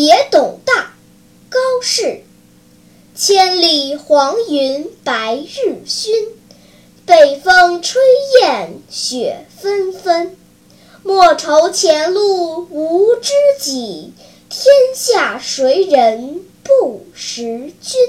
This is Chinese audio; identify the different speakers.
Speaker 1: 别董大高适千里黄云白日曛北风吹雁雪纷纷。莫愁前路无知己天下谁人不识君。